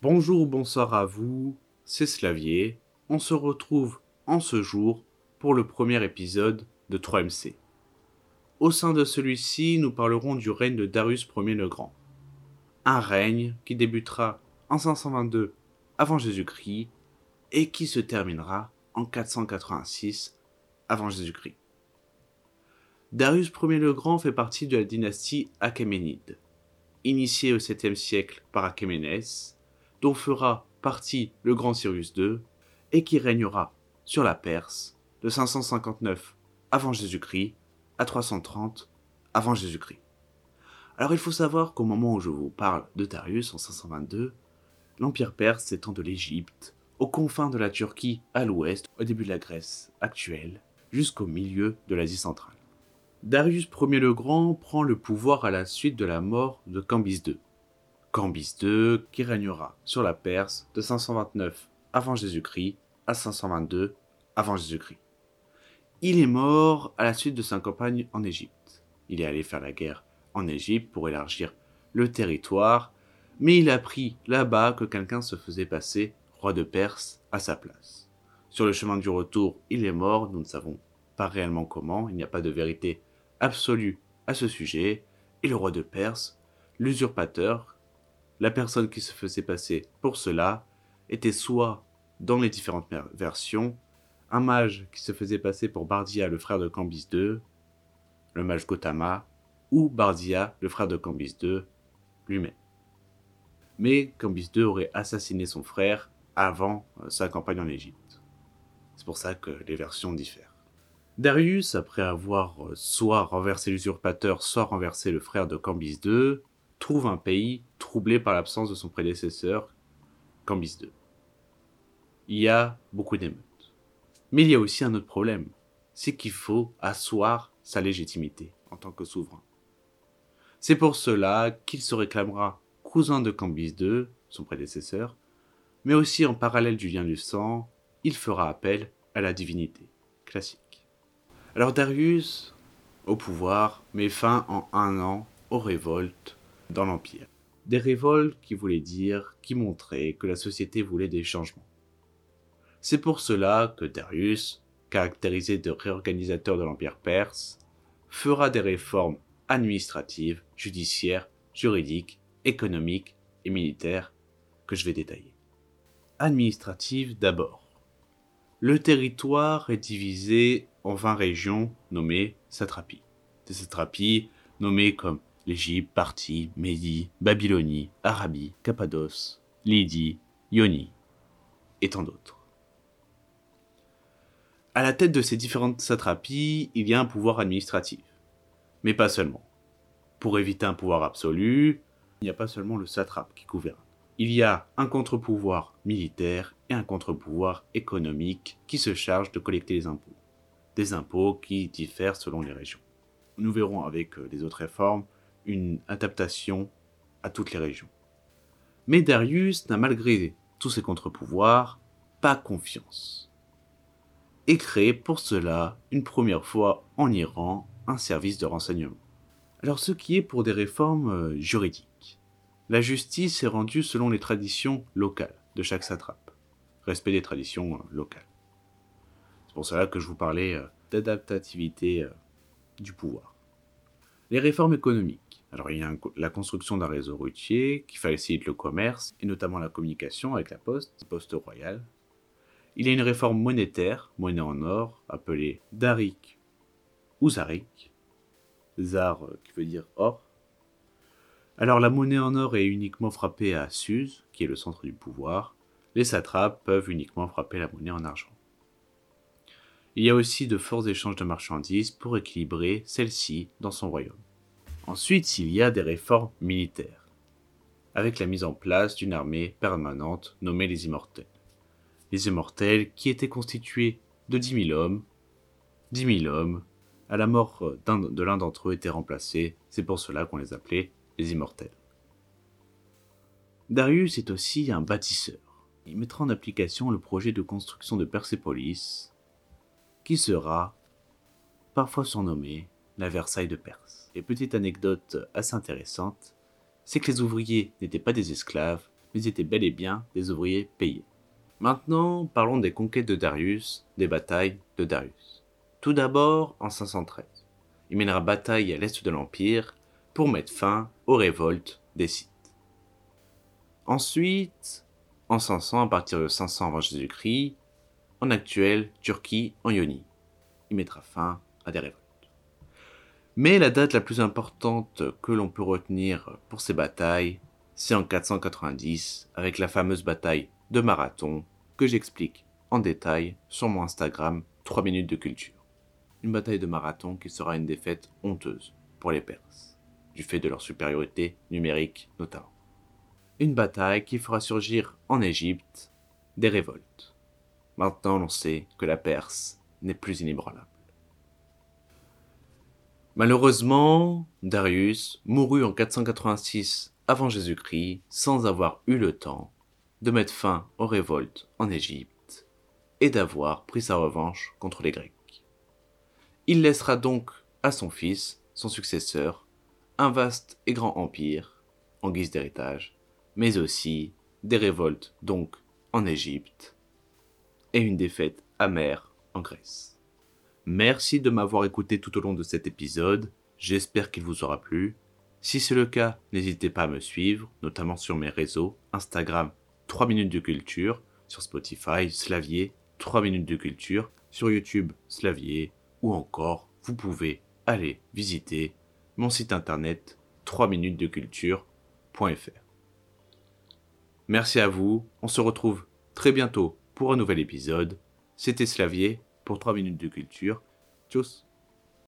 Bonjour ou bonsoir à vous, c'est Slavier. On se retrouve en ce jour pour le premier épisode de 3MC. Au sein de celui-ci, nous parlerons du règne de Darius Ier le Grand. Un règne qui débutera en 522 avant Jésus-Christ et qui se terminera en 486 avant Jésus-Christ. Darius Ier le Grand fait partie de la dynastie Achéménide, initiée au 7e siècle par Achéménès, dont fera partie le grand Cyrus II, et qui régnera sur la Perse de 559 avant Jésus-Christ à 330 avant Jésus-Christ. Alors il faut savoir qu'au moment où je vous parle de Darius en 522, l'Empire perse s'étend de l'Égypte, aux confins de la Turquie à l'ouest, au début de la Grèce actuelle, jusqu'au milieu de l'Asie centrale. Darius Ier le Grand prend le pouvoir à la suite de la mort de Cambyse II. Cambyse II qui régnera sur la Perse de 529 avant Jésus-Christ à 522 avant Jésus-Christ. Il est mort à la suite de sa campagne en Égypte. Il est allé faire la guerre en Égypte pour élargir le territoire, mais il a appris là-bas que quelqu'un se faisait passer roi de Perse à sa place. Sur le chemin du retour, il est mort, nous ne savons pas réellement comment, il n'y a pas de vérité absolue à ce sujet, et le roi de Perse, l'usurpateur, la personne qui se faisait passer pour cela, était soit, dans les différentes versions, un mage qui se faisait passer pour Bardia, le frère de Cambyse II, le mage Gotama, ou Bardia, le frère de Cambyse II, lui-même. Mais Cambyse II aurait assassiné son frère avant euh, sa campagne en Égypte. C'est pour ça que les versions diffèrent. Darius, après avoir euh, soit renversé l'usurpateur, soit renversé le frère de Cambyse II, trouve un pays troublé par l'absence de son prédécesseur, Cambyse II. Il y a beaucoup d'émeutes. Mais il y a aussi un autre problème, c'est qu'il faut asseoir sa légitimité en tant que souverain. C'est pour cela qu'il se réclamera cousin de Cambyse II, son prédécesseur, mais aussi en parallèle du lien du sang, il fera appel à la divinité. Classique. Alors Darius, au pouvoir, met fin en un an aux révoltes dans l'Empire. Des révoltes qui voulaient dire, qui montraient que la société voulait des changements. C'est pour cela que Darius, caractérisé de réorganisateur de l'Empire perse, fera des réformes administratives, judiciaires, juridiques, économiques et militaires que je vais détailler. Administrative d'abord. Le territoire est divisé en 20 régions nommées satrapies. Des satrapies nommées comme l'Égypte, Parthie, Médie, Babylonie, Arabie, Cappadoce, Lydie, Ionie et tant d'autres. À la tête de ces différentes satrapies, il y a un pouvoir administratif. Mais pas seulement. Pour éviter un pouvoir absolu, il n'y a pas seulement le satrape qui gouverne. Il y a un contre-pouvoir militaire et un contre-pouvoir économique qui se charge de collecter les impôts. Des impôts qui diffèrent selon les régions. Nous verrons avec euh, les autres réformes une adaptation à toutes les régions. Mais Darius n'a malgré tous ses contre-pouvoirs pas confiance et créé pour cela, une première fois en Iran, un service de renseignement. Alors ce qui est pour des réformes euh, juridiques. La justice est rendue selon les traditions locales de chaque satrape. Respect des traditions euh, locales. C'est pour cela que je vous parlais euh, d'adaptativité du pouvoir. Les réformes économiques. Alors il y a la construction d'un réseau routier qui facilite le commerce et notamment la communication avec la poste, poste royale, il y a une réforme monétaire, monnaie en or, appelée Darik ou Zarik. Zar euh, qui veut dire or. Alors la monnaie en or est uniquement frappée à Suse, qui est le centre du pouvoir. Les satrapes peuvent uniquement frapper la monnaie en argent. Il y a aussi de forts échanges de marchandises pour équilibrer celle-ci dans son royaume. Ensuite, il y a des réformes militaires, avec la mise en place d'une armée permanente nommée les Immortels les immortels, qui étaient constitués de dix mille hommes. Dix mille hommes, à la mort de l'un d'entre eux, étaient remplacés, c'est pour cela qu'on les appelait les immortels. Darius est aussi un bâtisseur. Il mettra en application le projet de construction de Persépolis, qui sera parfois surnommé la Versailles de Perse. Et petite anecdote assez intéressante, c'est que les ouvriers n'étaient pas des esclaves, mais étaient bel et bien des ouvriers payés. Maintenant, parlons des conquêtes de Darius, des batailles de Darius. Tout d'abord, en 513, il mènera bataille à l'est de l'Empire pour mettre fin aux révoltes des Scythes. Ensuite, en 500, à partir de 500 avant Jésus-Christ, en actuelle Turquie, en Ionie, il mettra fin à des révoltes. Mais la date la plus importante que l'on peut retenir pour ces batailles, c'est en 490, avec la fameuse bataille de Marathon, que j'explique en détail sur mon Instagram 3 minutes de culture. Une bataille de Marathon qui sera une défaite honteuse pour les Perses, du fait de leur supériorité numérique notamment. Une bataille qui fera surgir en Égypte des révoltes. Maintenant l'on sait que la Perse n'est plus inébranlable. Malheureusement, Darius mourut en 486 avant Jésus-Christ sans avoir eu le temps de mettre fin aux révoltes en Égypte et d'avoir pris sa revanche contre les Grecs. Il laissera donc à son fils, son successeur, un vaste et grand empire en guise d'héritage, mais aussi des révoltes donc en Égypte et une défaite amère en Grèce. Merci de m'avoir écouté tout au long de cet épisode. J'espère qu'il vous aura plu. Si c'est le cas, n'hésitez pas à me suivre, notamment sur mes réseaux Instagram 3 minutes de culture, sur Spotify Slavier 3 minutes de culture, sur YouTube Slavier ou encore vous pouvez aller visiter mon site internet 3 minutes de culture.fr. Merci à vous, on se retrouve très bientôt pour un nouvel épisode. C'était Slavier pour 3 minutes de culture. Tchuss